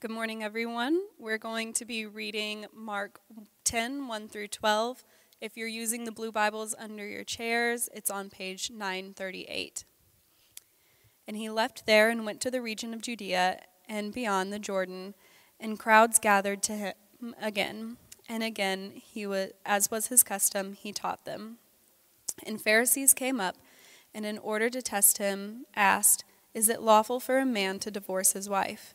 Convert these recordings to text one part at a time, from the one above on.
Good morning, everyone. We're going to be reading Mark 10 1 through 12. If you're using the blue Bibles under your chairs, it's on page 938. And he left there and went to the region of Judea and beyond the Jordan, and crowds gathered to him again. And again, he was, as was his custom, he taught them. And Pharisees came up, and in order to test him, asked, Is it lawful for a man to divorce his wife?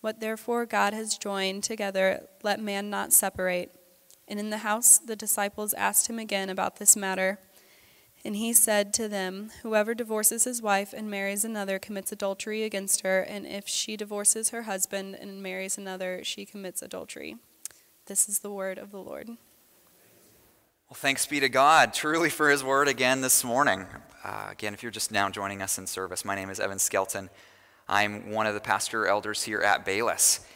What therefore God has joined together, let man not separate. And in the house the disciples asked him again about this matter. And he said to them, Whoever divorces his wife and marries another commits adultery against her, and if she divorces her husband and marries another, she commits adultery. This is the word of the Lord. Well, thanks be to God, truly, for his word again this morning. Uh, again, if you're just now joining us in service, my name is Evan Skelton. I'm one of the pastor elders here at Bayless.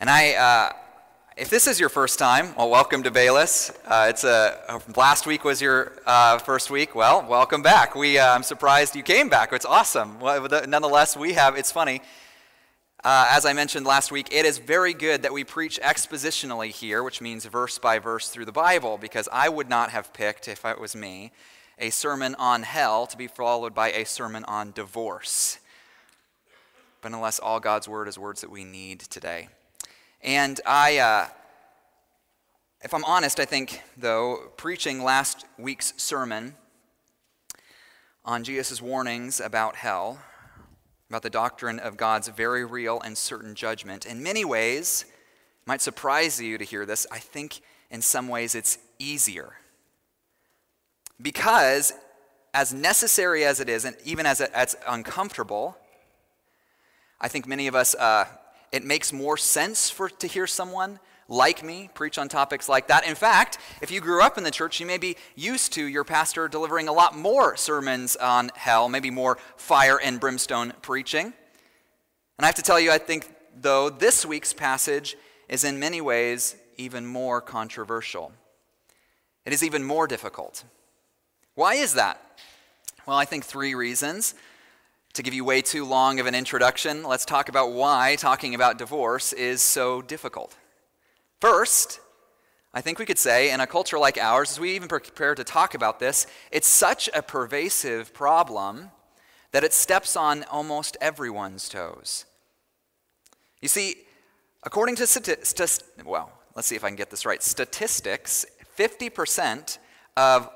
And I, uh, if this is your first time, well, welcome to Bayless. Uh, it's a, last week was your uh, first week. Well, welcome back. We, uh, I'm surprised you came back. It's awesome. Well, nonetheless, we have, it's funny. Uh, as I mentioned last week, it is very good that we preach expositionally here, which means verse by verse through the Bible, because I would not have picked, if it was me, a sermon on hell to be followed by a sermon on divorce but unless all God's word is words that we need today. And I, uh, if I'm honest, I think, though, preaching last week's sermon on Jesus' warnings about hell, about the doctrine of God's very real and certain judgment, in many ways, might surprise you to hear this. I think in some ways it's easier. Because, as necessary as it is, and even as, it, as uncomfortable, I think many of us, uh, it makes more sense for to hear someone like me preach on topics like that. In fact, if you grew up in the church, you may be used to your pastor delivering a lot more sermons on hell, maybe more fire and brimstone preaching. And I have to tell you, I think, though, this week's passage is in many ways even more controversial. It is even more difficult. Why is that? Well, I think three reasons. To give you way too long of an introduction, let's talk about why talking about divorce is so difficult. First, I think we could say, in a culture like ours, as we even prepare to talk about this, it's such a pervasive problem that it steps on almost everyone's toes. You see, according to statistics, well, let's see if I can get this right. Statistics, 50% of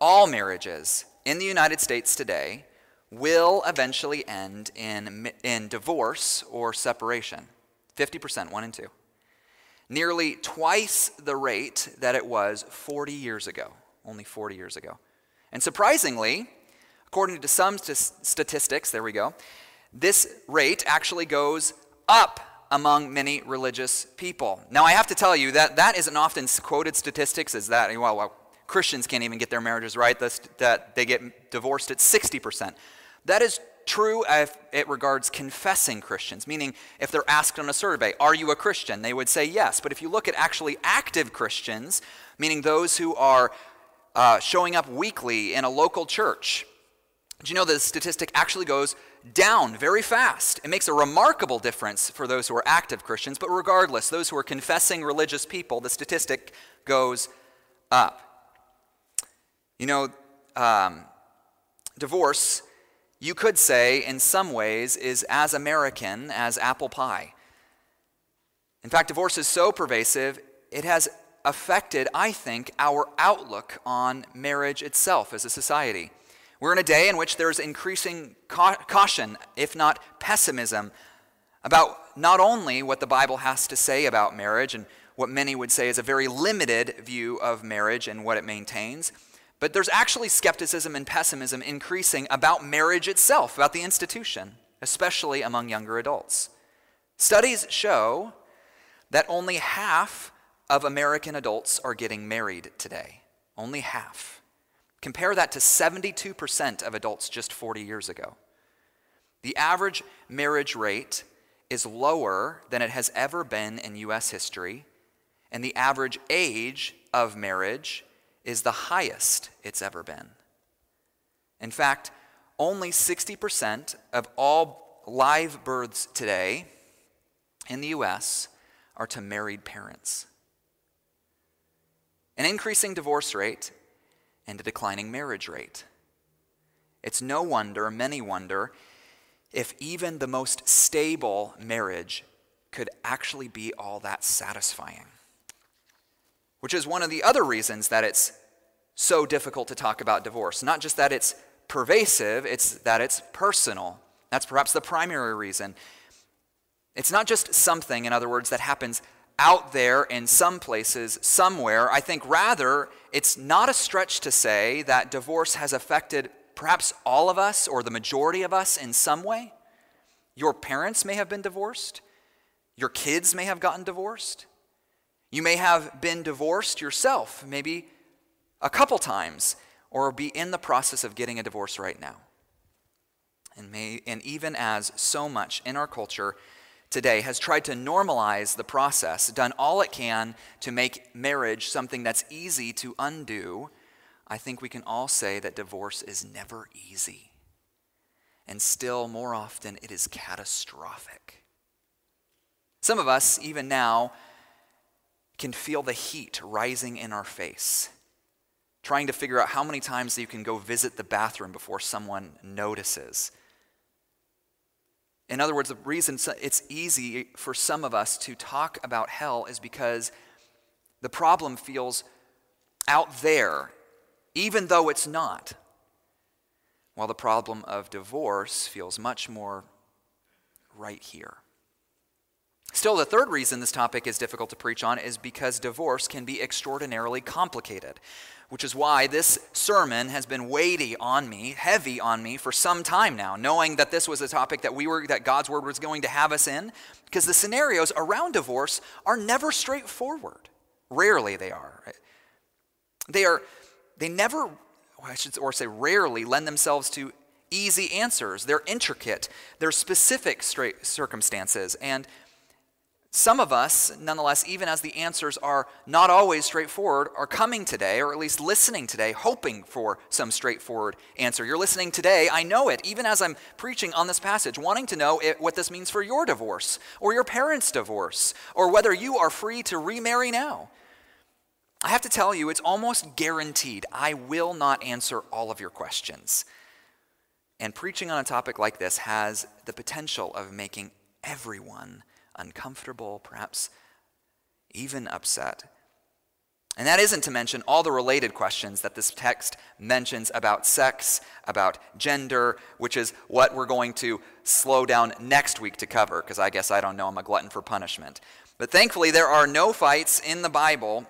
all marriages in the United States today will eventually end in, in divorce or separation 50%, one and two. Nearly twice the rate that it was 40 years ago, only 40 years ago. And surprisingly, according to some st- statistics, there we go, this rate actually goes up among many religious people. Now, I have to tell you that that isn't often quoted statistics as that, well, well Christians can't even get their marriages right, that they get divorced at 60%. That is true if it regards confessing Christians, meaning if they're asked on a survey, Are you a Christian? they would say yes. But if you look at actually active Christians, meaning those who are uh, showing up weekly in a local church, do you know the statistic actually goes down very fast? It makes a remarkable difference for those who are active Christians, but regardless, those who are confessing religious people, the statistic goes up. You know, um, divorce you could say, in some ways, is as American as apple pie. In fact, divorce is so pervasive, it has affected, I think, our outlook on marriage itself as a society. We're in a day in which there's increasing caution, if not pessimism, about not only what the Bible has to say about marriage and what many would say is a very limited view of marriage and what it maintains but there's actually skepticism and pessimism increasing about marriage itself, about the institution, especially among younger adults. Studies show that only half of American adults are getting married today. Only half. Compare that to 72% of adults just 40 years ago. The average marriage rate is lower than it has ever been in U.S. history, and the average age of marriage is the highest it's ever been. In fact, only 60% of all live births today in the U.S. are to married parents. An increasing divorce rate and a declining marriage rate. It's no wonder, many wonder, if even the most stable marriage could actually be all that satisfying. Which is one of the other reasons that it's so difficult to talk about divorce. Not just that it's pervasive, it's that it's personal. That's perhaps the primary reason. It's not just something, in other words, that happens out there in some places, somewhere. I think rather, it's not a stretch to say that divorce has affected perhaps all of us or the majority of us in some way. Your parents may have been divorced, your kids may have gotten divorced. You may have been divorced yourself, maybe a couple times, or be in the process of getting a divorce right now. And, may, and even as so much in our culture today has tried to normalize the process, done all it can to make marriage something that's easy to undo, I think we can all say that divorce is never easy. And still, more often, it is catastrophic. Some of us, even now, can feel the heat rising in our face, trying to figure out how many times you can go visit the bathroom before someone notices. In other words, the reason it's easy for some of us to talk about hell is because the problem feels out there even though it's not. While the problem of divorce feels much more right here. Still, the third reason this topic is difficult to preach on is because divorce can be extraordinarily complicated, which is why this sermon has been weighty on me, heavy on me for some time now, knowing that this was a topic that we were that God's word was going to have us in, because the scenarios around divorce are never straightforward. Rarely they are. They are they never, I should or say rarely, lend themselves to easy answers. They're intricate, they're specific straight circumstances. And some of us, nonetheless, even as the answers are not always straightforward, are coming today, or at least listening today, hoping for some straightforward answer. You're listening today, I know it, even as I'm preaching on this passage, wanting to know it, what this means for your divorce, or your parents' divorce, or whether you are free to remarry now. I have to tell you, it's almost guaranteed I will not answer all of your questions. And preaching on a topic like this has the potential of making everyone uncomfortable, perhaps even upset. And that isn't to mention all the related questions that this text mentions about sex, about gender, which is what we're going to slow down next week to cover, because I guess I don't know, I'm a glutton for punishment. But thankfully, there are no fights in the Bible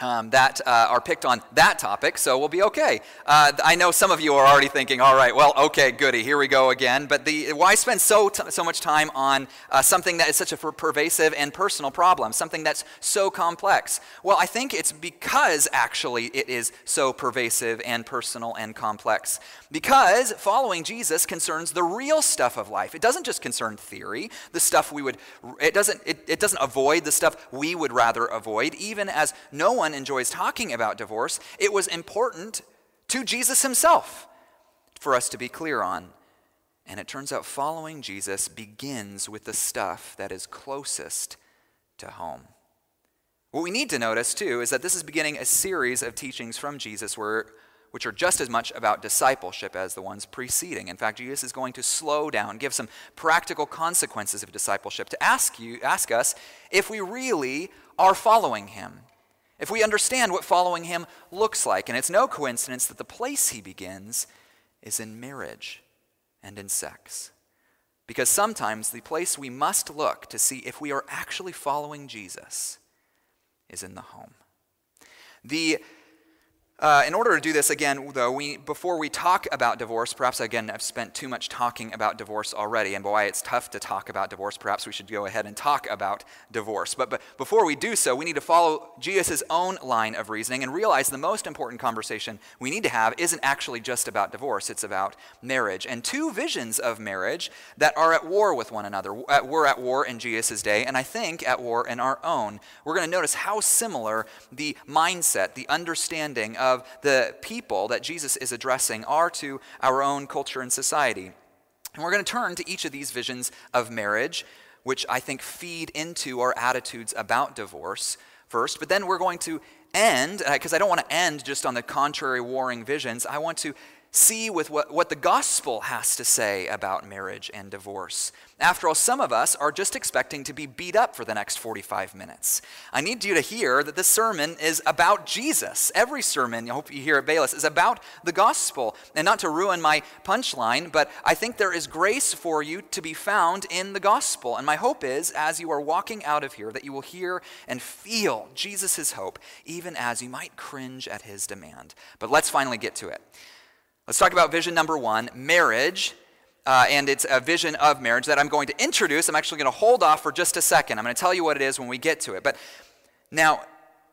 um, that uh, are picked on that topic, so we'll be okay. Uh, I know some of you are already thinking, all right, well, okay, goody, here we go again. But the, why spend so, t- so much time on uh, something that is such a pervasive and personal problem, something that's so complex? Well, I think it's because actually it is so pervasive and personal and complex. Because following Jesus concerns the real stuff of life. It doesn't just concern theory, the stuff we would, it doesn't, it, it doesn't avoid the stuff we would rather avoid, even as no one enjoys talking about divorce. It was important to Jesus himself for us to be clear on. And it turns out following Jesus begins with the stuff that is closest to home. What we need to notice, too, is that this is beginning a series of teachings from Jesus where which are just as much about discipleship as the ones preceding. In fact, Jesus is going to slow down, give some practical consequences of discipleship to ask you, ask us if we really are following him. If we understand what following him looks like, and it's no coincidence that the place he begins is in marriage and in sex. Because sometimes the place we must look to see if we are actually following Jesus is in the home. The Uh, in order to do this, again, though, we, before we talk about divorce, perhaps again, I've spent too much talking about divorce already, and boy, it's tough to talk about divorce. Perhaps we should go ahead and talk about divorce. But, but before we do so, we need to follow Jesus' own line of reasoning and realize the most important conversation we need to have isn't actually just about divorce, it's about marriage. And two visions of marriage that are at war with one another, were at war in Jesus' day, and I think at war in our own. We're going to notice how similar the mindset, the understanding of of the people that Jesus is addressing are to our own culture and society. And we're going to turn to each of these visions of marriage, which I think feed into our attitudes about divorce first. But then we're going to end, because I don't want to end just on the contrary, warring visions. I want to see with what, what the gospel has to say about marriage and divorce. After all, some of us are just expecting to be beat up for the next 45 minutes. I need you to hear that this sermon is about Jesus. Every sermon, I hope you hear at Bayless, is about the gospel. And not to ruin my punchline, but I think there is grace for you to be found in the gospel. And my hope is, as you are walking out of here, that you will hear and feel Jesus' hope, even as you might cringe at his demand. But let's finally get to it. Let's talk about vision number one marriage. Uh, and it's a vision of marriage that I'm going to introduce. I'm actually going to hold off for just a second. I'm going to tell you what it is when we get to it. But now,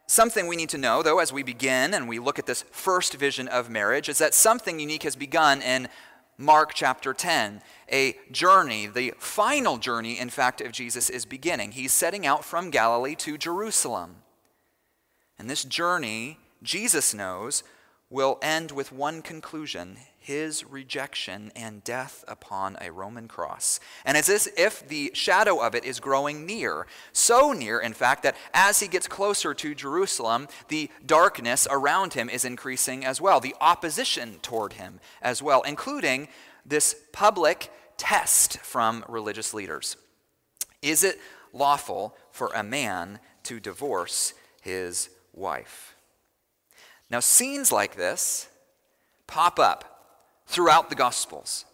something we need to know, though, as we begin and we look at this first vision of marriage, is that something unique has begun in Mark chapter 10. A journey, the final journey, in fact, of Jesus is beginning. He's setting out from Galilee to Jerusalem. And this journey, Jesus knows, will end with one conclusion his rejection and death upon a Roman cross. And it's as if the shadow of it is growing near. So near, in fact, that as he gets closer to Jerusalem, the darkness around him is increasing as well, the opposition toward him as well, including this public test from religious leaders. Is it lawful for a man to divorce his wife? Now, scenes like this pop up throughout the Gospels,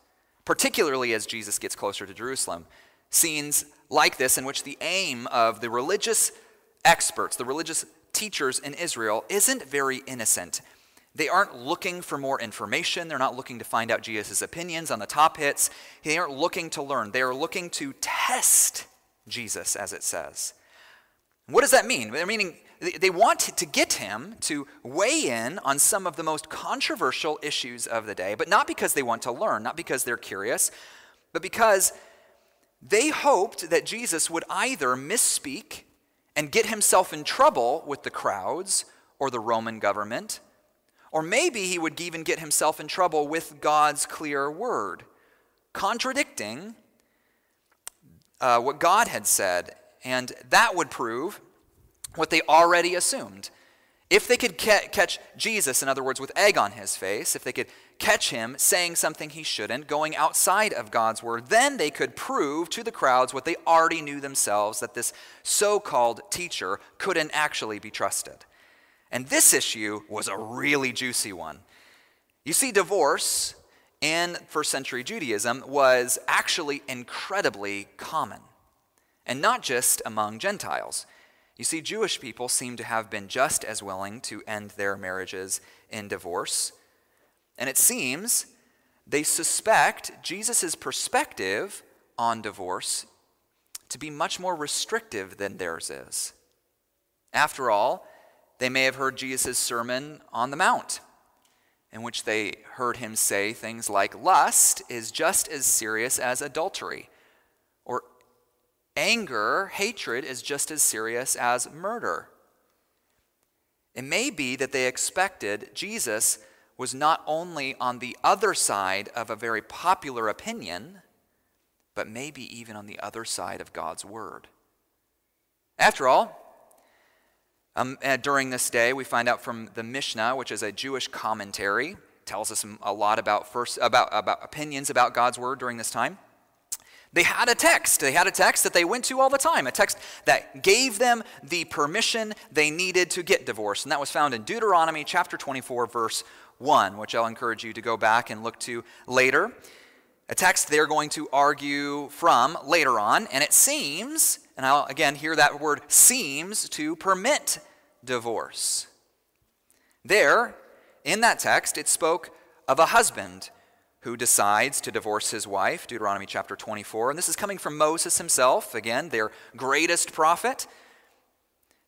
particularly as Jesus gets closer to Jerusalem. Scenes like this, in which the aim of the religious experts, the religious teachers in Israel, isn't very innocent. They aren't looking for more information. They're not looking to find out Jesus' opinions on the top hits. They aren't looking to learn. They are looking to test Jesus, as it says. What does that mean? They're meaning they want to get him to weigh in on some of the most controversial issues of the day, but not because they want to learn, not because they're curious, but because they hoped that Jesus would either misspeak and get himself in trouble with the crowds or the Roman government, or maybe he would even get himself in trouble with God's clear word, contradicting uh, what God had said. And that would prove what they already assumed. If they could ca- catch Jesus, in other words, with egg on his face, if they could catch him saying something he shouldn't, going outside of God's word, then they could prove to the crowds what they already knew themselves that this so called teacher couldn't actually be trusted. And this issue was a really juicy one. You see, divorce in first century Judaism was actually incredibly common, and not just among Gentiles. You see, Jewish people seem to have been just as willing to end their marriages in divorce. And it seems they suspect Jesus' perspective on divorce to be much more restrictive than theirs is. After all, they may have heard Jesus' sermon on the Mount, in which they heard him say things like, Lust is just as serious as adultery, Anger, hatred, is just as serious as murder. It may be that they expected Jesus was not only on the other side of a very popular opinion, but maybe even on the other side of God's word. After all, um, uh, during this day, we find out from the Mishnah, which is a Jewish commentary, tells us a lot about first about, about opinions about God's word during this time. They had a text. They had a text that they went to all the time, a text that gave them the permission they needed to get divorced. And that was found in Deuteronomy chapter 24, verse 1, which I'll encourage you to go back and look to later. A text they're going to argue from later on. And it seems, and I'll again hear that word seems, to permit divorce. There, in that text, it spoke of a husband who decides to divorce his wife, Deuteronomy chapter 24. And this is coming from Moses himself, again, their greatest prophet.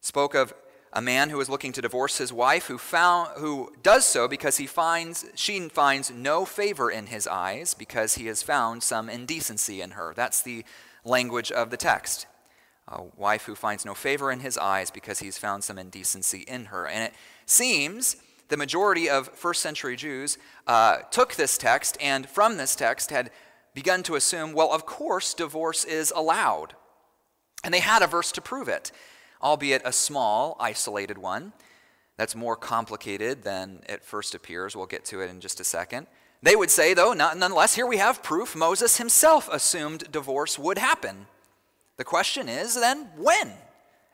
Spoke of a man who is looking to divorce his wife who found who does so because he finds she finds no favor in his eyes because he has found some indecency in her. That's the language of the text. A wife who finds no favor in his eyes because he's found some indecency in her. And it seems the majority of first century Jews uh, took this text and from this text had begun to assume, well, of course, divorce is allowed. And they had a verse to prove it, albeit a small, isolated one that's more complicated than it first appears. We'll get to it in just a second. They would say, though, not, nonetheless, here we have proof Moses himself assumed divorce would happen. The question is then, when?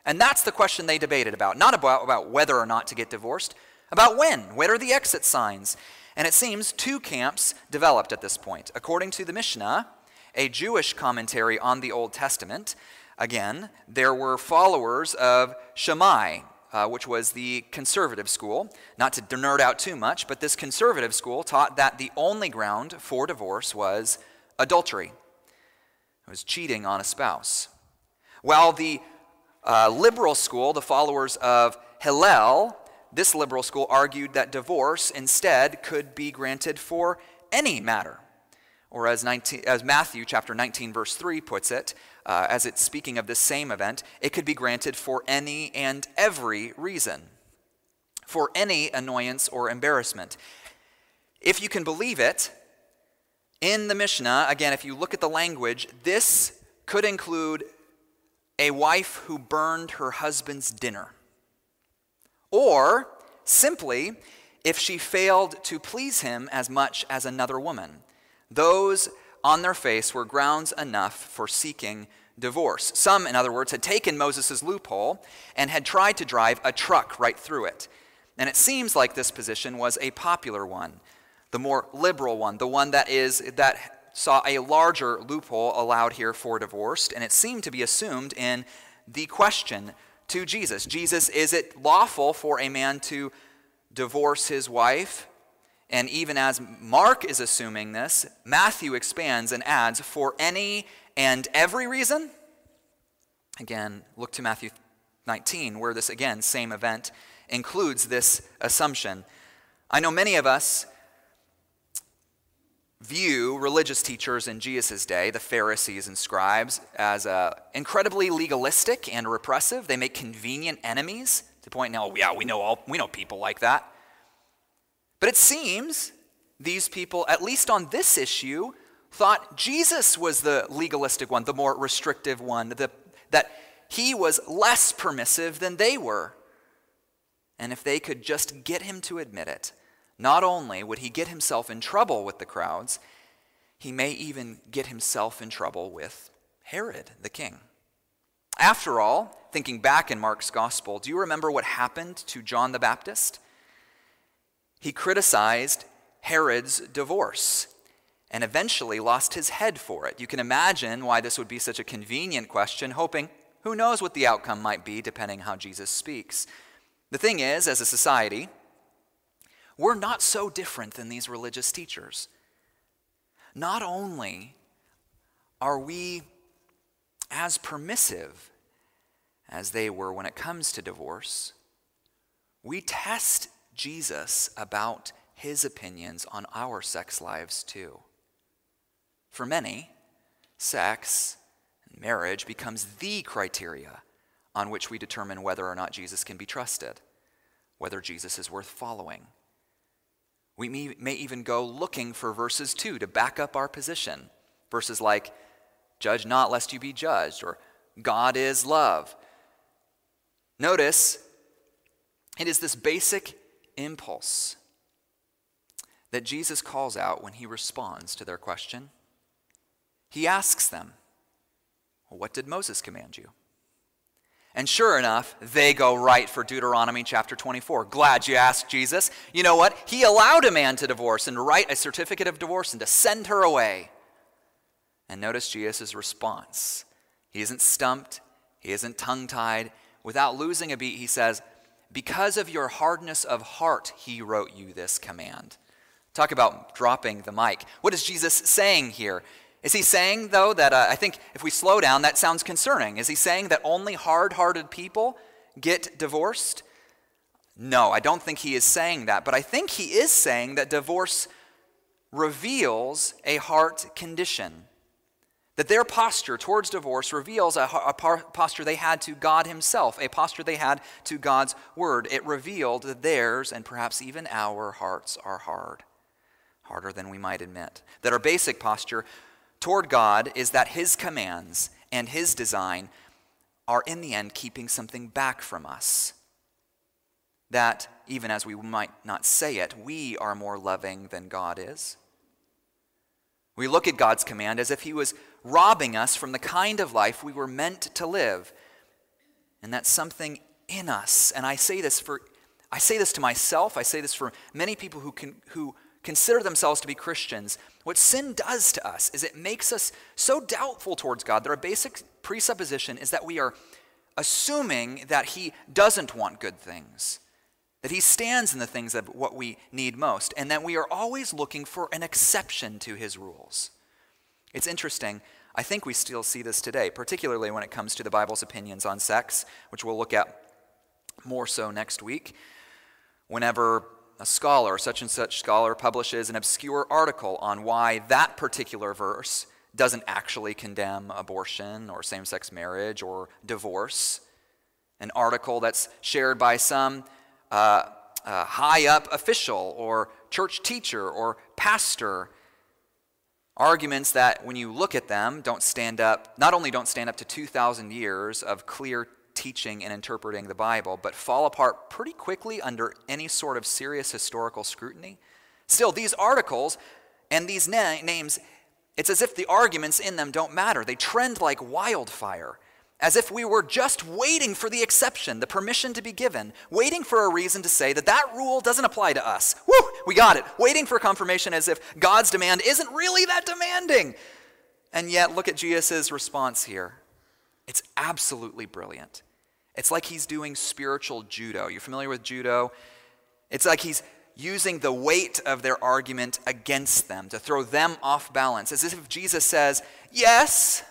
And that's the question they debated about, not about, about whether or not to get divorced, about when? What are the exit signs? And it seems two camps developed at this point. According to the Mishnah, a Jewish commentary on the Old Testament, again, there were followers of Shammai, uh, which was the conservative school. Not to nerd out too much, but this conservative school taught that the only ground for divorce was adultery, it was cheating on a spouse. While the uh, liberal school, the followers of Hillel, this liberal school argued that divorce instead could be granted for any matter. Or as, 19, as Matthew chapter 19, verse 3 puts it, uh, as it's speaking of this same event, it could be granted for any and every reason, for any annoyance or embarrassment. If you can believe it, in the Mishnah, again, if you look at the language, this could include a wife who burned her husband's dinner. Or simply, if she failed to please him as much as another woman. Those on their face were grounds enough for seeking divorce. Some, in other words, had taken Moses' loophole and had tried to drive a truck right through it. And it seems like this position was a popular one, the more liberal one, the one that is that saw a larger loophole allowed here for divorce, and it seemed to be assumed in the question to Jesus. Jesus, is it lawful for a man to divorce his wife? And even as Mark is assuming this, Matthew expands and adds, for any and every reason. Again, look to Matthew 19, where this, again, same event includes this assumption. I know many of us view religious teachers in Jesus' day, the Pharisees and scribes, as uh, incredibly legalistic and repressive. They make convenient enemies to point out, yeah, we know, all, we know people like that. But it seems these people, at least on this issue, thought Jesus was the legalistic one, the more restrictive one, the, that he was less permissive than they were. And if they could just get him to admit it, not only would he get himself in trouble with the crowds, he may even get himself in trouble with Herod the king. After all, thinking back in Mark's gospel, do you remember what happened to John the Baptist? He criticized Herod's divorce and eventually lost his head for it. You can imagine why this would be such a convenient question, hoping who knows what the outcome might be depending how Jesus speaks. The thing is, as a society, we're not so different than these religious teachers. Not only are we as permissive as they were when it comes to divorce, we test Jesus about his opinions on our sex lives too. For many, sex and marriage becomes the criteria on which we determine whether or not Jesus can be trusted, whether Jesus is worth following. We may, may even go looking for verses 2 to back up our position. Verses like, Judge not lest you be judged, or God is love. Notice, it is this basic impulse that Jesus calls out when he responds to their question. He asks them, What did Moses command you? And sure enough, they go right for Deuteronomy chapter 24. Glad you asked, Jesus. You know what? He allowed a man to divorce and write a certificate of divorce and to send her away. And notice Jesus' response. He isn't stumped, he isn't tongue tied. Without losing a beat, he says, Because of your hardness of heart, he wrote you this command. Talk about dropping the mic. What is Jesus saying here? Is he saying, though, that uh, I think if we slow down, that sounds concerning? Is he saying that only hard hearted people get divorced? No, I don't think he is saying that. But I think he is saying that divorce reveals a heart condition. That their posture towards divorce reveals a, a posture they had to God Himself, a posture they had to God's Word. It revealed that theirs and perhaps even our hearts are hard, harder than we might admit. That our basic posture toward God is that His commands and His design are in the end keeping something back from us. That, even as we might not say it, we are more loving than God is. We look at God's command as if He was robbing us from the kind of life we were meant to live. And that's something in us. And I say this for I say this to myself, I say this for many people who can who consider themselves to be Christians. What sin does to us is it makes us so doubtful towards God that our basic presupposition is that we are assuming that He doesn't want good things, that He stands in the things of what we need most, and that we are always looking for an exception to His rules. It's interesting. I think we still see this today, particularly when it comes to the Bible's opinions on sex, which we'll look at more so next week. Whenever a scholar, such and such scholar, publishes an obscure article on why that particular verse doesn't actually condemn abortion or same sex marriage or divorce, an article that's shared by some uh, uh, high up official or church teacher or pastor. Arguments that, when you look at them, don't stand up, not only don't stand up to 2,000 years of clear teaching and interpreting the Bible, but fall apart pretty quickly under any sort of serious historical scrutiny. Still, these articles and these na- names, it's as if the arguments in them don't matter. They trend like wildfire, as if we were just waiting for the exception, the permission to be given, waiting for a reason to say that that rule doesn't apply to us. Woo, we got it. Waiting for confirmation as if God's demand isn't really that demanding. And yet, look at Jesus' response here. It's absolutely brilliant. It's like he's doing spiritual judo. You're familiar with judo? It's like he's using the weight of their argument against them to throw them off balance. As if Jesus says, Yes,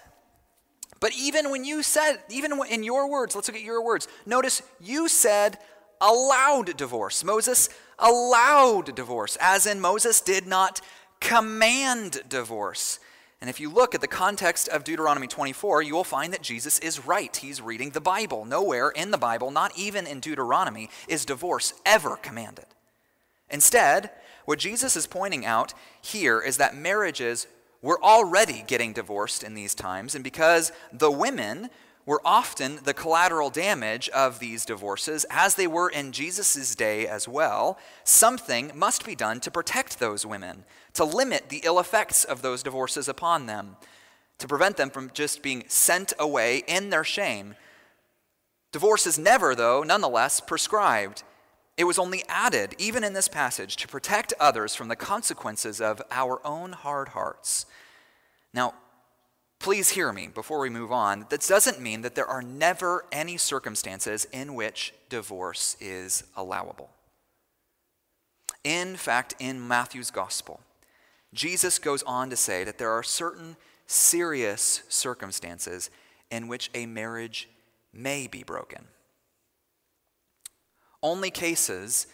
but even when you said, even in your words, let's look at your words. Notice you said allowed divorce. Moses allowed divorce, as in Moses did not command divorce. And if you look at the context of Deuteronomy 24, you will find that Jesus is right. He's reading the Bible. Nowhere in the Bible, not even in Deuteronomy, is divorce ever commanded. Instead, what Jesus is pointing out here is that marriages were already getting divorced in these times, and because the women were often the collateral damage of these divorces, as they were in Jesus' day as well, something must be done to protect those women, to limit the ill effects of those divorces upon them, to prevent them from just being sent away in their shame. Divorce is never, though, nonetheless, prescribed. It was only added, even in this passage, to protect others from the consequences of our own hard hearts. Now, please hear me before we move on. That doesn't mean that there are never any circumstances in which divorce is allowable. In fact, in Matthew's gospel, Jesus goes on to say that there are certain serious circumstances in which a marriage may be broken. Only cases,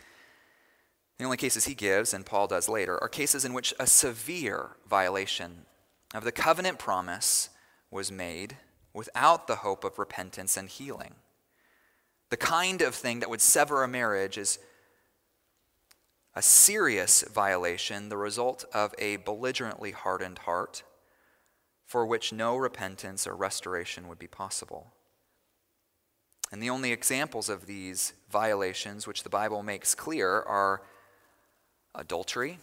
the only cases he gives, and Paul does later, are cases in which a severe violation of the covenant promise was made without the hope of repentance and healing. The kind of thing that would sever a marriage is a serious violation, the result of a belligerently hardened heart for which no repentance or restoration would be possible. And the only examples of these violations which the Bible makes clear are adultery,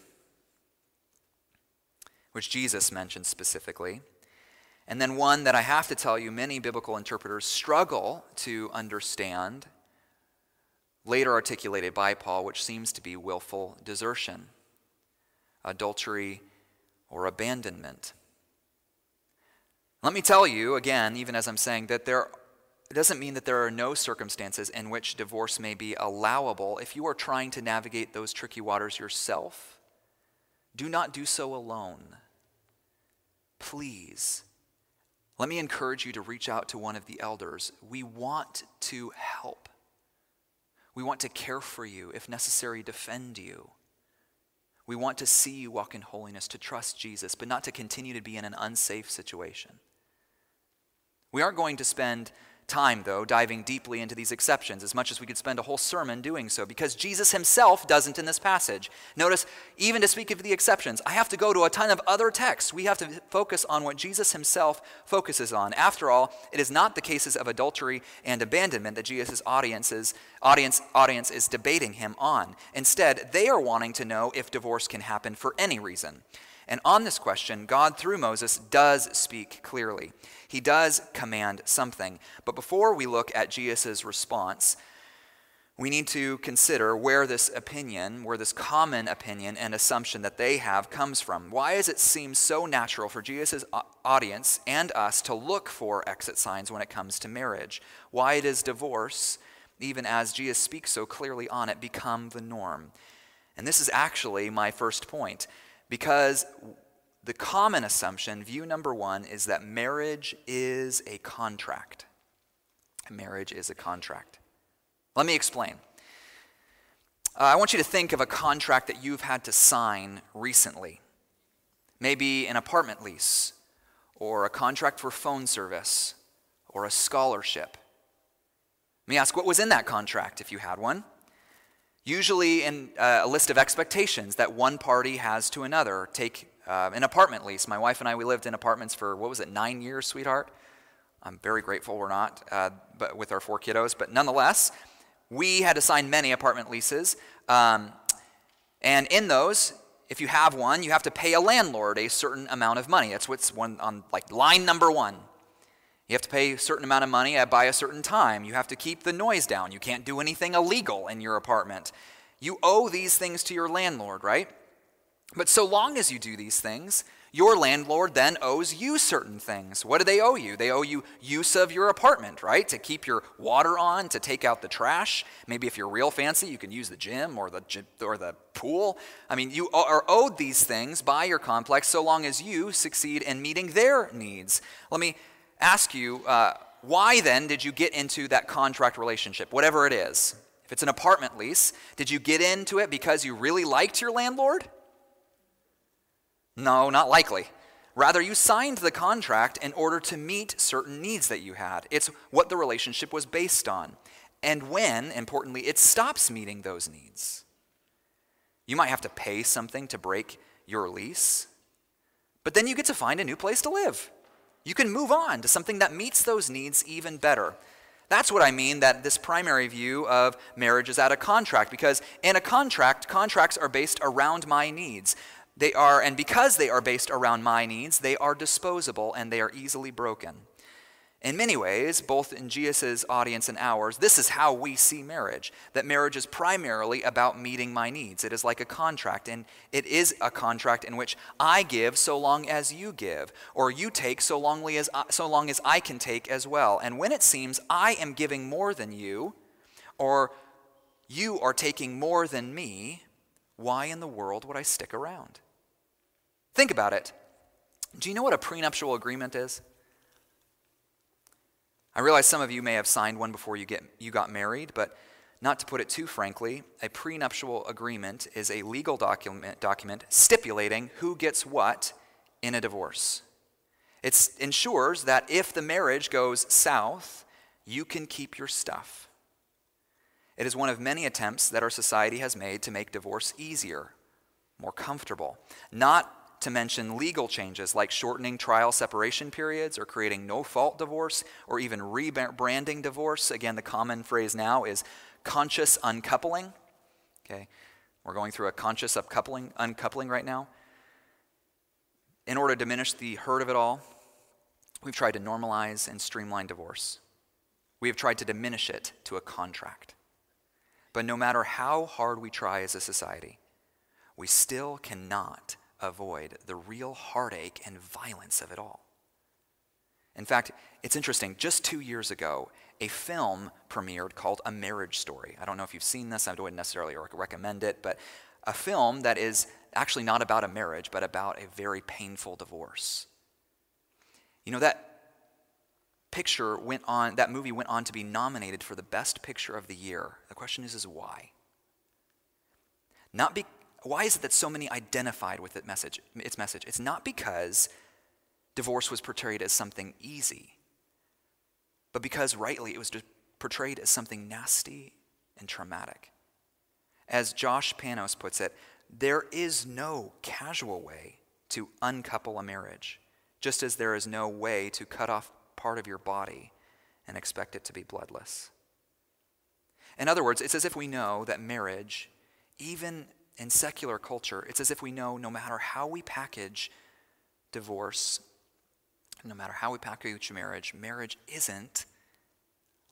which Jesus mentions specifically, and then one that I have to tell you many biblical interpreters struggle to understand later articulated by Paul, which seems to be willful desertion, adultery, or abandonment. Let me tell you, again, even as I'm saying, that there, It doesn't mean that there are no circumstances in which divorce may be allowable. If you are trying to navigate those tricky waters yourself, do not do so alone. Please, let me encourage you to reach out to one of the elders. We want to help. We want to care for you, if necessary, defend you. We want to see you walk in holiness, to trust Jesus, but not to continue to be in an unsafe situation. We aren't going to spend time, though, diving deeply into these exceptions, as much as we could spend a whole sermon doing so, because Jesus himself doesn't in this passage. Notice, even to speak of the exceptions, I have to go to a ton of other texts. We have to focus on what Jesus himself focuses on. After all, it is not the cases of adultery and abandonment that Jesus' audiences, audience, audience is debating him on. Instead, they are wanting to know if divorce can happen for any reason. And on this question, God, through Moses, does speak clearly. He does command something. But before we look at Jesus' response, we need to consider where this opinion, where this common opinion and assumption that they have comes from. Why does it seem so natural for Jesus' audience and us to look for exit signs when it comes to marriage? Why does divorce, even as Jesus speaks so clearly on it, become the norm? And this is actually my first point. Because the common assumption, view number one, is that marriage is a contract. Marriage is a contract. Let me explain. Uh, I want you to think of a contract that you've had to sign recently. Maybe an apartment lease, or a contract for phone service, or a scholarship. Let me ask what was in that contract if you had one? Usually, in uh, a list of expectations that one party has to another. Take uh, an apartment lease. My wife and I, we lived in apartments for, what was it, nine years, sweetheart? I'm very grateful we're not, uh, but with our four kiddos. But nonetheless, we had to sign many apartment leases. Um, and in those, if you have one, you have to pay a landlord a certain amount of money. That's what's one on like line number one. You have to pay a certain amount of money by a certain time. You have to keep the noise down. You can't do anything illegal in your apartment. You owe these things to your landlord, right? But so long as you do these things, your landlord then owes you certain things. What do they owe you? They owe you use of your apartment, right? To keep your water on, to take out the trash. Maybe if you're real fancy, you can use the gym or the or the pool. I mean, you are owed these things by your complex so long as you succeed in meeting their needs. Let me ask you, uh, why then did you get into that contract relationship, whatever it is? If it's an apartment lease, did you get into it because you really liked your landlord? No, not likely. Rather, you signed the contract in order to meet certain needs that you had. It's what the relationship was based on. And when, importantly, it stops meeting those needs. You might have to pay something to break your lease, but then you get to find a new place to live. You can move on to something that meets those needs even better. That's what I mean that this primary view of marriage is at a contract, because in a contract, contracts are based around my needs. They are, and because they are based around my needs, they are disposable and they are easily broken. In many ways, both in Jesus' audience and ours, this is how we see marriage that marriage is primarily about meeting my needs. It is like a contract, and it is a contract in which I give so long as you give, or you take so long as I, so long as I can take as well. And when it seems I am giving more than you, or you are taking more than me, why in the world would I stick around? Think about it. Do you know what a prenuptial agreement is? I realize some of you may have signed one before you, get, you got married, but not to put it too frankly, a prenuptial agreement is a legal document, document stipulating who gets what in a divorce. It ensures that if the marriage goes south, you can keep your stuff. It is one of many attempts that our society has made to make divorce easier, more comfortable, not to mention legal changes like shortening trial separation periods or creating no fault divorce or even rebranding divorce. Again, the common phrase now is conscious uncoupling. Okay, we're going through a conscious uncoupling, uncoupling right now. In order to diminish the hurt of it all, we've tried to normalize and streamline divorce. We have tried to diminish it to a contract. But no matter how hard we try as a society, we still cannot avoid the real heartache and violence of it all. In fact, it's interesting, just two years ago, a film premiered called A Marriage Story. I don't know if you've seen this, I wouldn't necessarily recommend it, but a film that is actually not about a marriage, but about a very painful divorce. You know, that picture went on, that movie went on to be nominated for the best picture of the year. The question is, is why? Not be, why is it that so many identified with it message, its message? It's not because divorce was portrayed as something easy, but because rightly it was portrayed as something nasty and traumatic. As Josh Panos puts it, there is no casual way to uncouple a marriage, just as there is no way to cut off part of your body and expect it to be bloodless. In other words, it's as if we know that marriage, even in secular culture, it's as if we know no matter how we package divorce, no matter how we package marriage, marriage isn't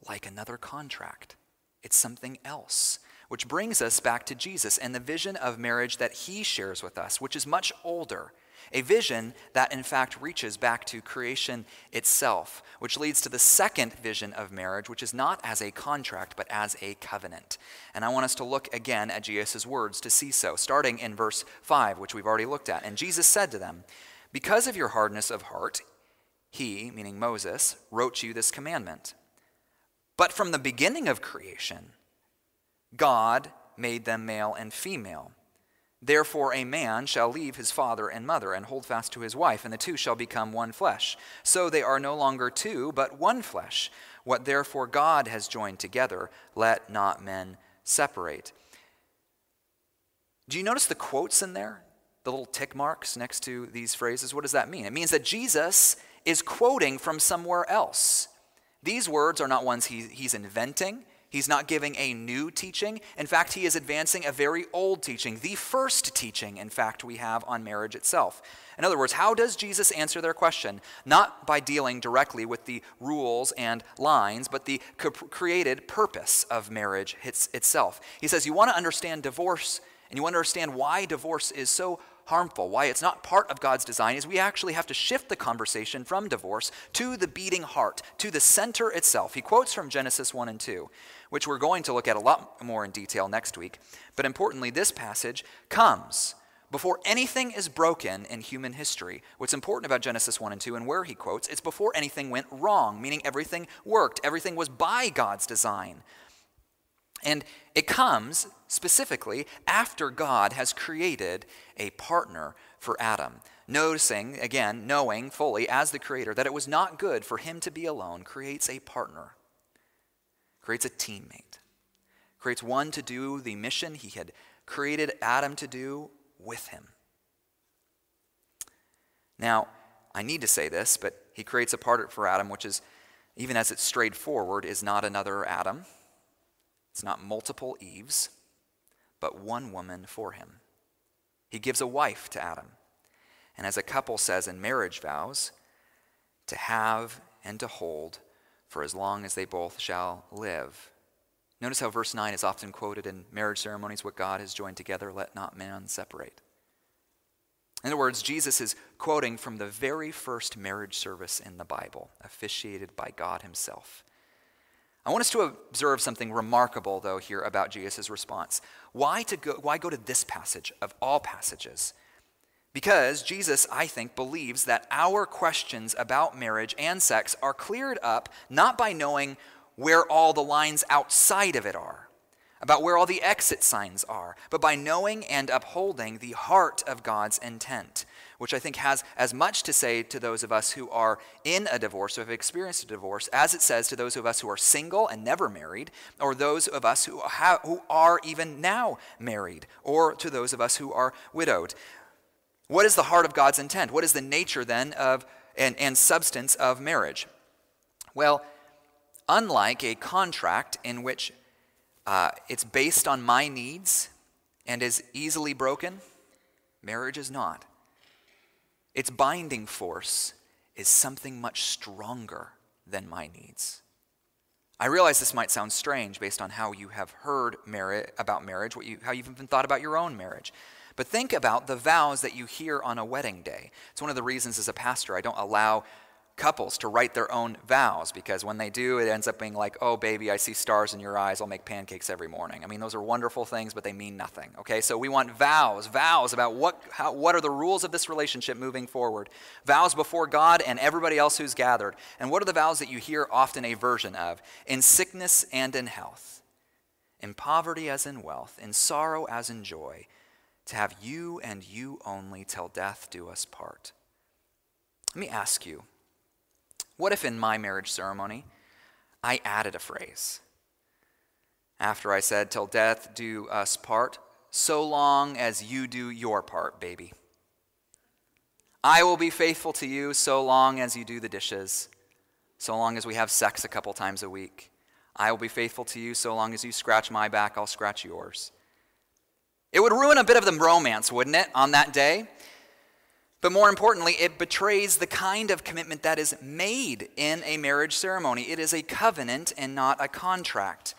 like another contract. It's something else. Which brings us back to Jesus and the vision of marriage that he shares with us, which is much older. A vision that, in fact, reaches back to creation itself, which leads to the second vision of marriage, which is not as a contract, but as a covenant. And I want us to look again at Jesus' words to see so, starting in verse 5, which we've already looked at. And Jesus said to them, Because of your hardness of heart, he, meaning Moses, wrote you this commandment. But from the beginning of creation, God made them male and female. Therefore, a man shall leave his father and mother and hold fast to his wife, and the two shall become one flesh. So they are no longer two, but one flesh. What therefore God has joined together, let not men separate. Do you notice the quotes in there? The little tick marks next to these phrases? What does that mean? It means that Jesus is quoting from somewhere else. These words are not ones he, he's inventing. He's not giving a new teaching. In fact, he is advancing a very old teaching, the first teaching, in fact, we have on marriage itself. In other words, how does Jesus answer their question? Not by dealing directly with the rules and lines, but the created purpose of marriage itself. He says, You want to understand divorce, and you want to understand why divorce is so harmful, why it's not part of God's design, is we actually have to shift the conversation from divorce to the beating heart, to the center itself. He quotes from Genesis 1 and 2, which we're going to look at a lot more in detail next week. But importantly, this passage comes before anything is broken in human history. What's important about Genesis 1 and 2 and where he quotes, it's before anything went wrong, meaning everything worked, everything was by God's design. And it comes specifically after God has created a partner for Adam. Noticing, again, knowing fully as the creator that it was not good for him to be alone, creates a partner, creates a teammate, creates one to do the mission he had created Adam to do with him. Now, I need to say this, but he creates a partner for Adam, which is, even as it's strayed forward, is not another Adam it's not multiple Eves, but one woman for him. He gives a wife to Adam. And as a couple says in marriage vows, to have and to hold for as long as they both shall live. Notice how verse 9 is often quoted in marriage ceremonies what God has joined together, let not man separate. In other words, Jesus is quoting from the very first marriage service in the Bible, officiated by God Himself. I want us to observe something remarkable, though, here about Jesus' response. Why, to go, why go to this passage of all passages? Because Jesus, I think, believes that our questions about marriage and sex are cleared up not by knowing where all the lines outside of it are, about where all the exit signs are, but by knowing and upholding the heart of God's intent which I think has as much to say to those of us who are in a divorce or have experienced a divorce as it says to those of us who are single and never married, or those of us who, have, who are even now married, or to those of us who are widowed. What is the heart of God's intent? What is the nature then of and, and substance of marriage? Well, unlike a contract in which uh, it's based on my needs and is easily broken, marriage is not. Its binding force is something much stronger than my needs. I realize this might sound strange based on how you have heard about marriage, you, how you've even thought about your own marriage. But think about the vows that you hear on a wedding day. It's one of the reasons as a pastor I don't allow couples to write their own vows because when they do, it ends up being like, oh, baby, I see stars in your eyes. I'll make pancakes every morning. I mean, those are wonderful things, but they mean nothing. Okay, so we want vows, vows about what, how, what are the rules of this relationship moving forward, vows before God and everybody else who's gathered. And what are the vows that you hear often a version of? In sickness and in health, in poverty as in wealth, in sorrow as in joy, to have you and you only till death do us part. Let me ask you what if in my marriage ceremony I added a phrase? After I said, Till death do us part, so long as you do your part, baby. I will be faithful to you so long as you do the dishes, so long as we have sex a couple times a week. I will be faithful to you so long as you scratch my back, I'll scratch yours. It would ruin a bit of the romance, wouldn't it, on that day? But more importantly, it betrays the kind of commitment that is made in a marriage ceremony. It is a covenant and not a contract.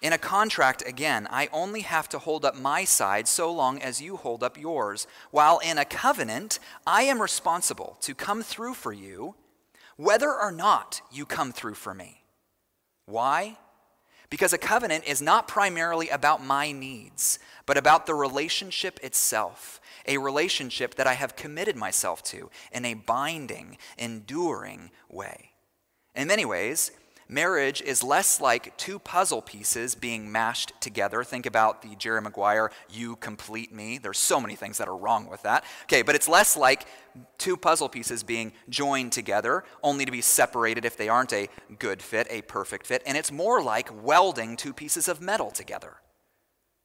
In a contract, again, I only have to hold up my side so long as you hold up yours. While in a covenant, I am responsible to come through for you whether or not you come through for me. Why? Because a covenant is not primarily about my needs, but about the relationship itself a relationship that I have committed myself to in a binding, enduring way. In many ways, marriage is less like two puzzle pieces being mashed together. Think about the Jerry Maguire, You Complete Me. There's so many things that are wrong with that. Okay, but it's less like two puzzle pieces being joined together, only to be separated if they aren't a good fit, a perfect fit. And it's more like welding two pieces of metal together.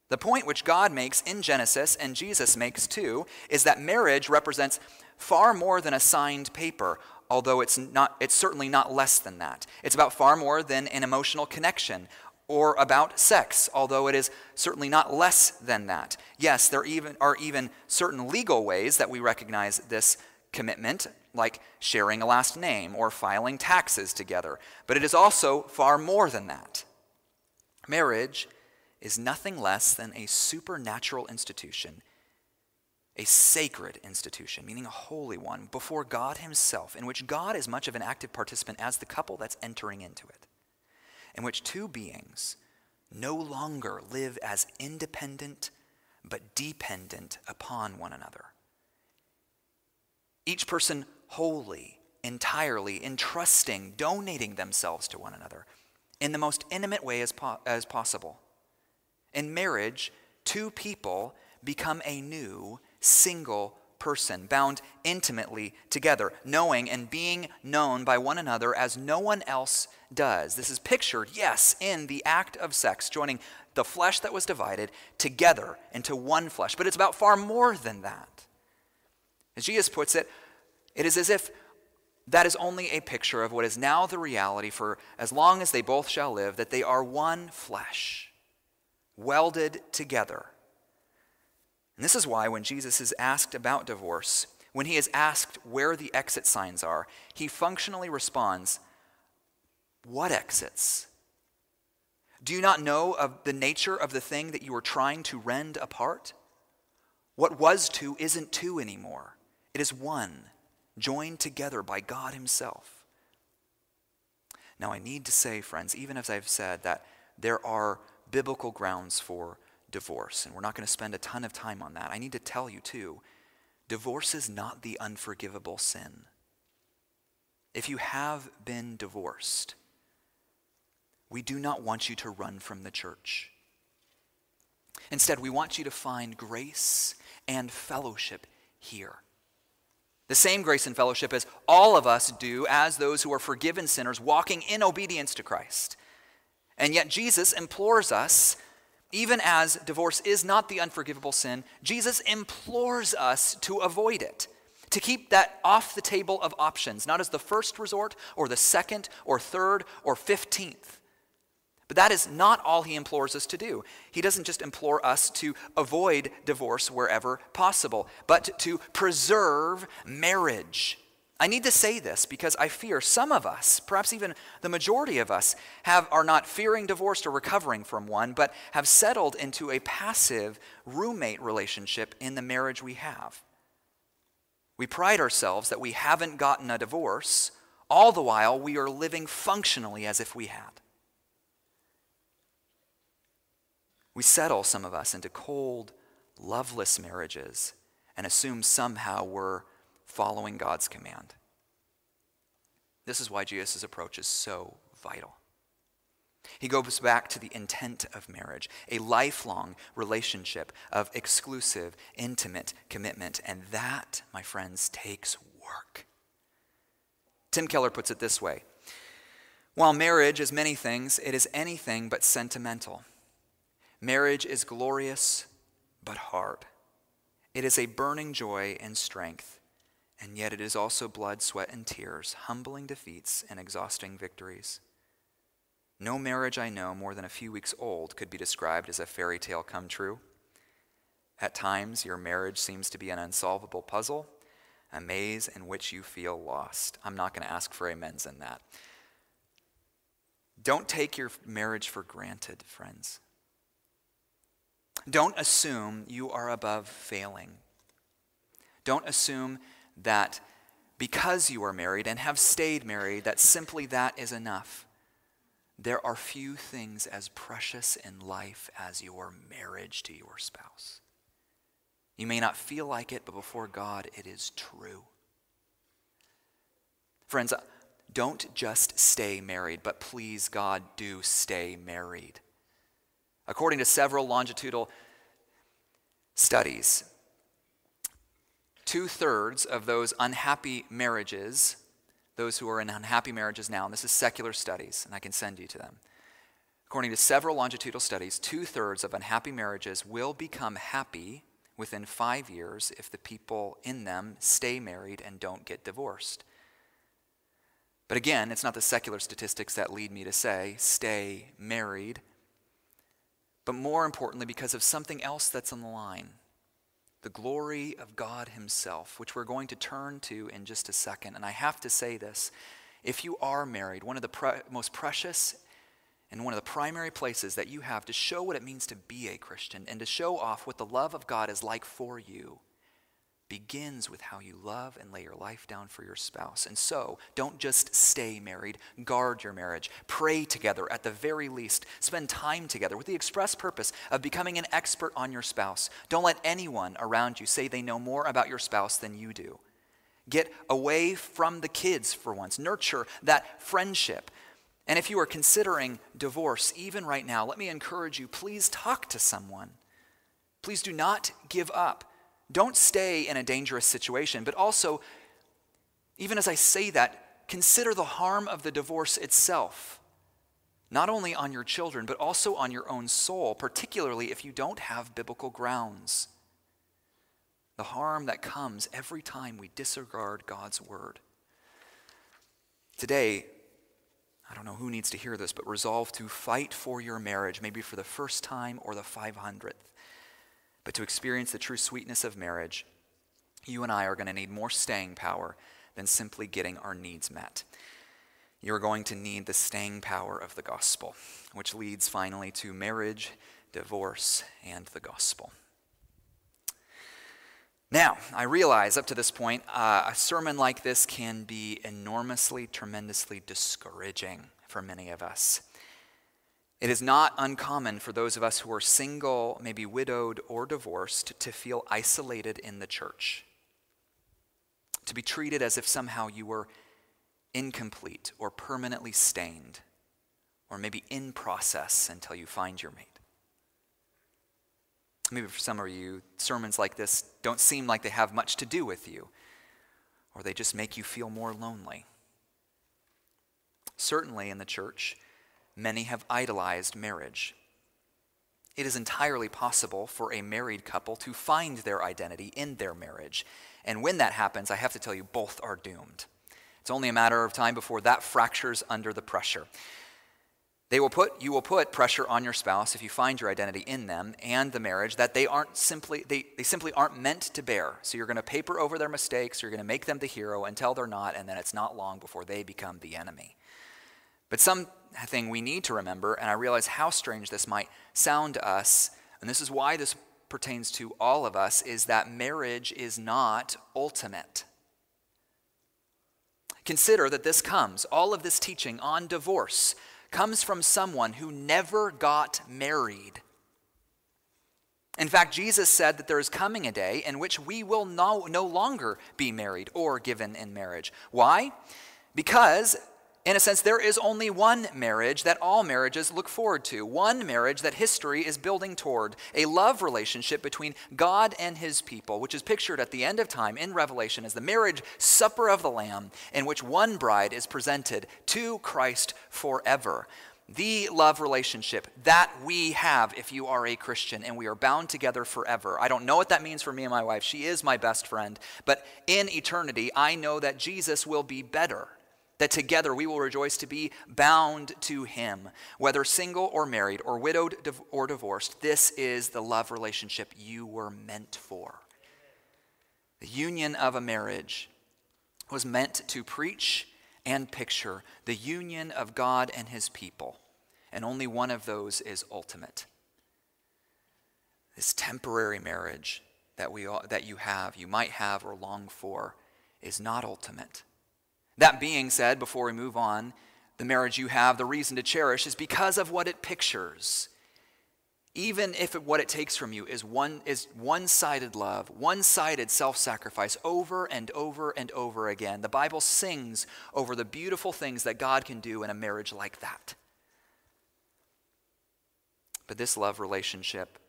The point which God makes in Genesis and Jesus makes too is that marriage represents far more than a signed paper, although it's, not, it's certainly not less than that. It's about far more than an emotional connection or about sex, although it is certainly not less than that. Yes, there even, are even certain legal ways that we recognize this commitment, like sharing a last name or filing taxes together, but it is also far more than that. Marriage is nothing less than a supernatural institution, a sacred institution, meaning a holy one, before God Himself, in which God is much of an active participant as the couple that's entering into it, in which two beings no longer live as independent but dependent upon one another. Each person wholly, entirely, entrusting, donating themselves to one another in the most intimate way as, po- as possible in marriage, two people become a new single person, bound intimately together, knowing and being known by one another as no one else does. This is pictured, yes, in the act of sex, joining the flesh that was divided together into one flesh. But it's about far more than that. As Jesus puts it, it is as if that is only a picture of what is now the reality for as long as they both shall live, that they are one flesh welded together. And this is why when Jesus is asked about divorce, when he is asked where the exit signs are, he functionally responds, What exits? Do you not know of the nature of the thing that you are trying to rend apart? What was two isn't two anymore. It is one, joined together by God Himself. Now, I need to say, friends, even as I've said, that there are biblical grounds for divorce. And we're not going to spend a ton of time on that. I need to tell you, too, divorce is not the unforgivable sin. If you have been divorced, we do not want you to run from the church. Instead, we want you to find grace and fellowship here. The same grace and fellowship as all of us do as those who are forgiven sinners walking in obedience to Christ. And yet, Jesus implores us, even as divorce is not the unforgivable sin, Jesus implores us to avoid it, to keep that off the table of options, not as the first resort or the second or third or fifteenth. But that is not all he implores us to do. He doesn't just implore us to avoid divorce wherever possible, but to preserve marriage I need to say this because I fear some of us, perhaps even the majority of us, have, are not fearing divorce or recovering from one, but have settled into a passive roommate relationship in the marriage we have. We pride ourselves that we haven't gotten a divorce, all the while we are living functionally as if we had. We settle, some of us, into cold, loveless marriages and assume somehow we're following God's command. This is why Jesus' approach is so vital. He goes back to the intent of marriage, a lifelong relationship of exclusive, intimate commitment. And that, my friends, takes work. Tim Keller puts it this way While marriage is many things, it is anything but sentimental. Marriage is glorious but hard. It is a burning joy and strength, and yet it is also blood, sweat, and tears, humbling defeats and exhausting victories. No marriage I know more than a few weeks old could be described as a fairy tale come true. At times, your marriage seems to be an unsolvable puzzle, a maze in which you feel lost. I'm not going to ask for amens in that. Don't take your marriage for granted, friends. Don't assume you are above failing. Don't assume that because you are married and have stayed married, that simply that is enough. There are few things as precious in life as your marriage to your spouse. You may not feel like it, but before God, it is true. Friends, don't just stay married, but please, God, do stay married. According to several longitudinal studies, two thirds of those unhappy marriages, those who are in unhappy marriages now, and this is secular studies, and I can send you to them. According to several longitudinal studies, two thirds of unhappy marriages will become happy within five years if the people in them stay married and don't get divorced. But again, it's not the secular statistics that lead me to say stay married but more importantly, because of something else that's on the line the glory of God Himself, which we're going to turn to in just a second. And I have to say this if you are married, one of the pre- most precious and one of the primary places that you have to show what it means to be a Christian and to show off what the love of God is like for you begins with how you love and lay your life down for your spouse. And so, don't just stay married, guard your marriage. Pray together at the very least. Spend time together with the express purpose of becoming an expert on your spouse. Don't let anyone around you say they know more about your spouse than you do. Get away from the kids for once. Nurture that friendship. And if you are considering divorce, even right now, let me encourage you please talk to someone. Please do not give up. Don't stay in a dangerous situation, but also, even as I say that, consider the harm of the divorce itself, not only on your children, but also on your own soul, particularly if you don't have biblical grounds. The harm that comes every time we disregard God's word. Today, I don't know who needs to hear this, but resolve to fight for your marriage, maybe for the first time or the 500th. But to experience the true sweetness of marriage, you and I are going to need more staying power than simply getting our needs met. You're going to need the staying power of the gospel, which leads finally to marriage, divorce, and the gospel. Now, I realize up to this point, uh, a sermon like this can be enormously, tremendously discouraging for many of us. It is not uncommon for those of us who are single, maybe widowed or divorced, to feel isolated in the church, to be treated as if somehow you were incomplete or permanently stained, or maybe in process until you find your mate. Maybe for some of you, sermons like this don't seem like they have much to do with you, or they just make you feel more lonely. Certainly in the church, many have idolized marriage. It is entirely possible for a married couple to find their identity in their marriage. And when that happens, I have to tell you, both are doomed. It's only a matter of time before that fractures under the pressure. They will put, you will put pressure on your spouse if you find your identity in them and the marriage that they aren't simply, they, they simply aren't meant to bear. So you're going to paper over their mistakes, you're going to make them the hero until they're not, and then it's not long before they become the enemy. But something we need to remember, and I realize how strange this might sound to us, and this is why this pertains to all of us is that marriage is not ultimate. Consider that this comes, all of this teaching on divorce comes from someone who never got married. In fact, Jesus said that there is coming a day in which we will no, no longer be married or given in marriage. Why? Because in a sense, there is only one marriage that all marriages look forward to, one marriage that history is building toward, a love relationship between God and his people, which is pictured at the end of time in Revelation as the marriage supper of the Lamb, in which one bride is presented to Christ forever. The love relationship that we have if you are a Christian and we are bound together forever. I don't know what that means for me and my wife. She is my best friend. But in eternity, I know that Jesus will be better that together we will rejoice to be bound to him, whether single or married, or widowed or divorced. This is the love relationship you were meant for. The union of a marriage was meant to preach and picture the union of God and his people, and only one of those is ultimate. This temporary marriage that, we, that you have, you might have or long for, is not ultimate. That being said, before we move on, the marriage you have, the reason to cherish is because of what it pictures. Even if it, what it takes from you is one is one-sided love, one-sided self-sacrifice over and over and over again. The Bible sings over the beautiful things that God can do in a marriage like that. But this love relationship,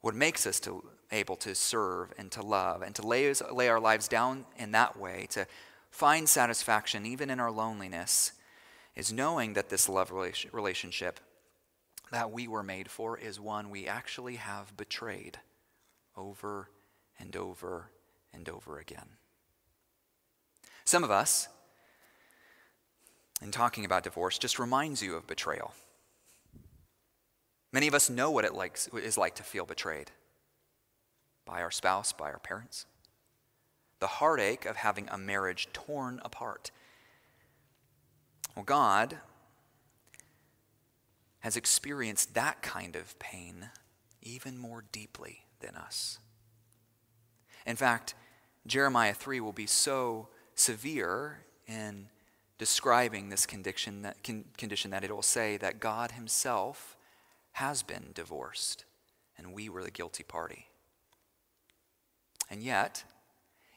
what makes us to, able to serve and to love and to lay, lay our lives down in that way, to find satisfaction even in our loneliness is knowing that this love relationship that we were made for is one we actually have betrayed over and over and over again. Some of us, in talking about divorce, just reminds you of betrayal. Many of us know what it is like to feel betrayed by our spouse, by our parents the heartache of having a marriage torn apart. Well, God has experienced that kind of pain even more deeply than us. In fact, Jeremiah 3 will be so severe in describing this condition that, condition that it will say that God Himself has been divorced and we were the guilty party. And yet,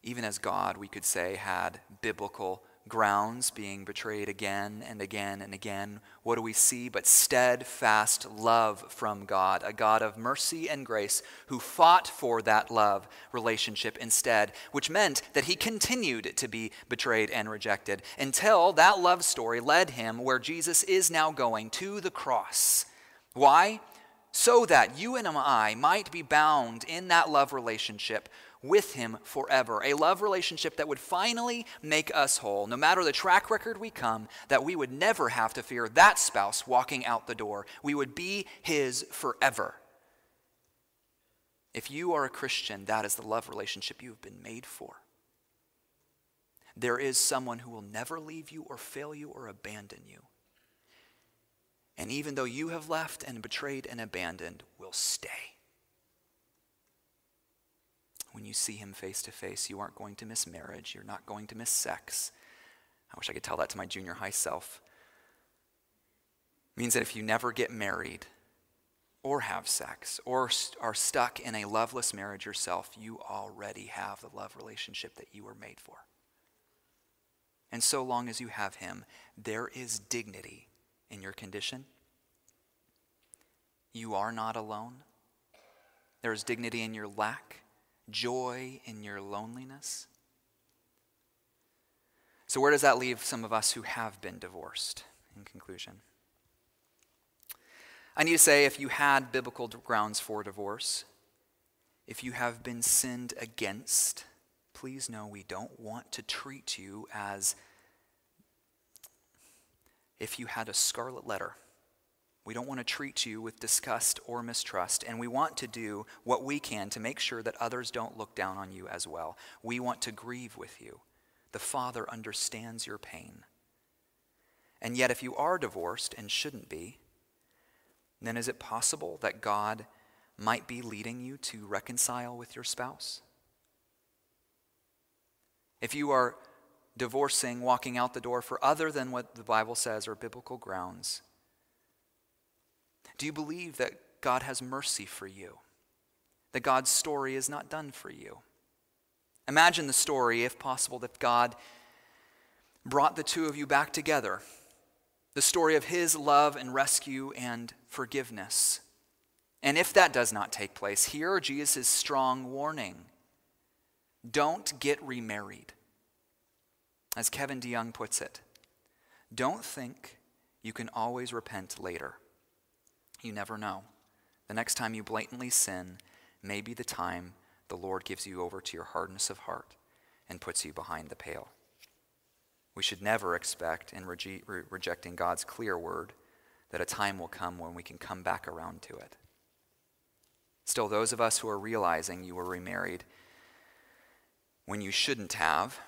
even as God, we could say, had biblical grounds being betrayed again and again and again, what do we see but steadfast love from God, a God of mercy and grace who fought for that love relationship instead, which meant that he continued to be betrayed and rejected until that love story led him where Jesus is now going to the cross. Why? So that you and I might be bound in that love relationship with Him forever. A love relationship that would finally make us whole. No matter the track record we come, that we would never have to fear that spouse walking out the door. We would be His forever. If you are a Christian, that is the love relationship you have been made for. There is someone who will never leave you or fail you or abandon you. And even though you have left and betrayed and abandoned, will stay. When you see him face to face, you aren't going to miss marriage. You're not going to miss sex. I wish I could tell that to my junior high self. It means that if you never get married or have sex or are stuck in a loveless marriage yourself, you already have the love relationship that you were made for. And so long as you have him, there is dignity in your condition. You are not alone. There is dignity in your lack joy in your loneliness? So, where does that leave some of us who have been divorced in conclusion? I need to say if you had biblical grounds for divorce, if you have been sinned against, please know we don't want to treat you as if you had a scarlet letter we don't want to treat you with disgust or mistrust, and we want to do what we can to make sure that others don't look down on you as well. We want to grieve with you. The Father understands your pain. And yet, if you are divorced and shouldn't be, then is it possible that God might be leading you to reconcile with your spouse? If you are divorcing, walking out the door for other than what the Bible says or biblical grounds, do you believe that God has mercy for you? That God's story is not done for you? Imagine the story, if possible, that God brought the two of you back together. The story of his love and rescue and forgiveness. And if that does not take place, here Jesus' strong warning don't get remarried. As Kevin DeYoung puts it, don't think you can always repent later. You never know. The next time you blatantly sin may be the time the Lord gives you over to your hardness of heart and puts you behind the pale. We should never expect, in rege- re- rejecting God's clear word, that a time will come when we can come back around to it. Still, those of us who are realizing you were remarried when you shouldn't have,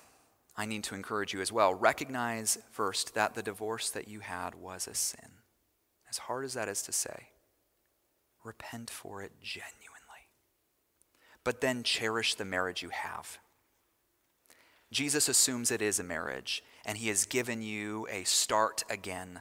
I need to encourage you as well. Recognize first that the divorce that you had was a sin. As hard as that is to say, repent for it genuinely. But then cherish the marriage you have. Jesus assumes it is a marriage, and he has given you a start again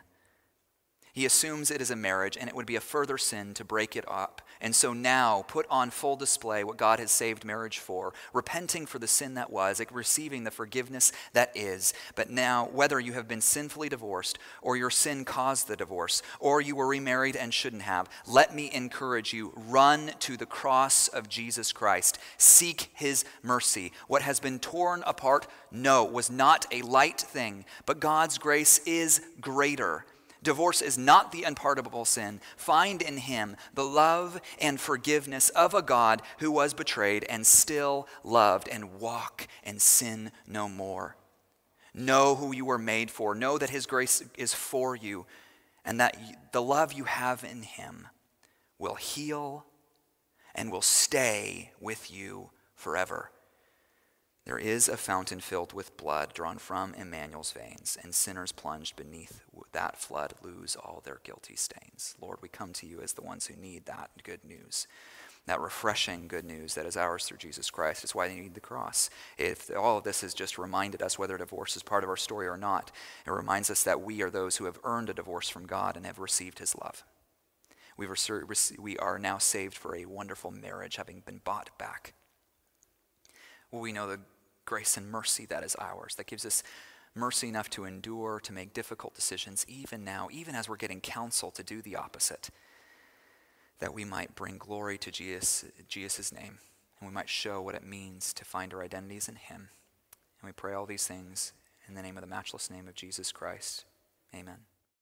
he assumes it is a marriage, and it would be a further sin to break it up. And so now, put on full display what God has saved marriage for, repenting for the sin that was, receiving the forgiveness that is. But now, whether you have been sinfully divorced, or your sin caused the divorce, or you were remarried and shouldn't have, let me encourage you run to the cross of Jesus Christ. Seek his mercy. What has been torn apart, no, was not a light thing, but God's grace is greater. Divorce is not the unpardonable sin. Find in him the love and forgiveness of a God who was betrayed and still loved, and walk and sin no more. Know who you were made for. Know that his grace is for you, and that the love you have in him will heal and will stay with you forever. There is a fountain filled with blood drawn from Emmanuel's veins, and sinners plunged beneath that flood lose all their guilty stains. Lord, we come to you as the ones who need that good news, that refreshing good news that is ours through Jesus Christ. It's why they need the cross. If all of this has just reminded us whether divorce is part of our story or not, it reminds us that we are those who have earned a divorce from God and have received his love. We've we are now saved for a wonderful marriage, having been bought back. We know the grace and mercy that is ours, that gives us mercy enough to endure, to make difficult decisions, even now, even as we're getting counsel to do the opposite, that we might bring glory to Jesus' name, and we might show what it means to find our identities in Him. And we pray all these things in the name of the matchless name of Jesus Christ. Amen.